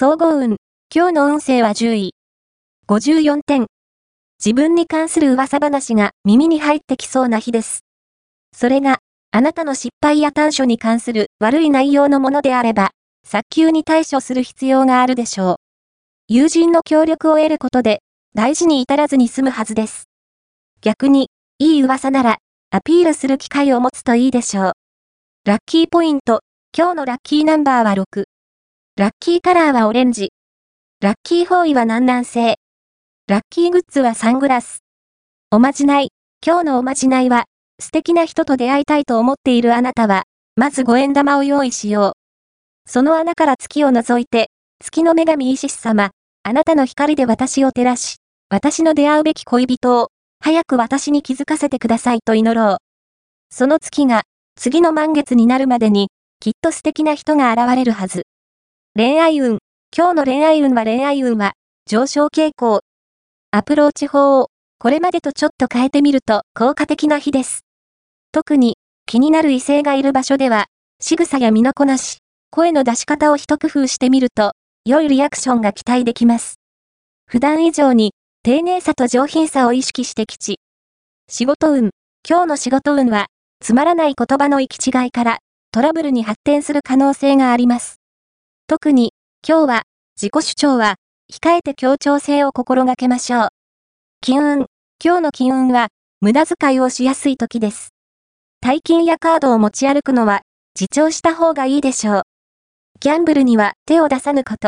総合運。今日の運勢は10位。54点。自分に関する噂話が耳に入ってきそうな日です。それが、あなたの失敗や短所に関する悪い内容のものであれば、早急に対処する必要があるでしょう。友人の協力を得ることで、大事に至らずに済むはずです。逆に、いい噂なら、アピールする機会を持つといいでしょう。ラッキーポイント、今日のラッキーナンバーは6。ラッキーカラーはオレンジ。ラッキーフォーイは南南西。ラッキーグッズはサングラス。おまじない。今日のおまじないは、素敵な人と出会いたいと思っているあなたは、まず五円玉を用意しよう。その穴から月を覗いて、月の女神イシス様、あなたの光で私を照らし、私の出会うべき恋人を、早く私に気づかせてくださいと祈ろう。その月が、次の満月になるまでに、きっと素敵な人が現れるはず。恋愛運。今日の恋愛運は恋愛運は、上昇傾向。アプローチ法を、これまでとちょっと変えてみると効果的な日です。特に、気になる異性がいる場所では、仕草や身のこなし、声の出し方を一工夫してみると、良いリアクションが期待できます。普段以上に、丁寧さと上品さを意識して吉。仕事運。今日の仕事運は、つまらない言葉の行き違いから、トラブルに発展する可能性があります。特に、今日は、自己主張は、控えて協調性を心がけましょう。金運。今日の金運は、無駄遣いをしやすい時です。大金やカードを持ち歩くのは、自重した方がいいでしょう。ギャンブルには手を出さぬこと。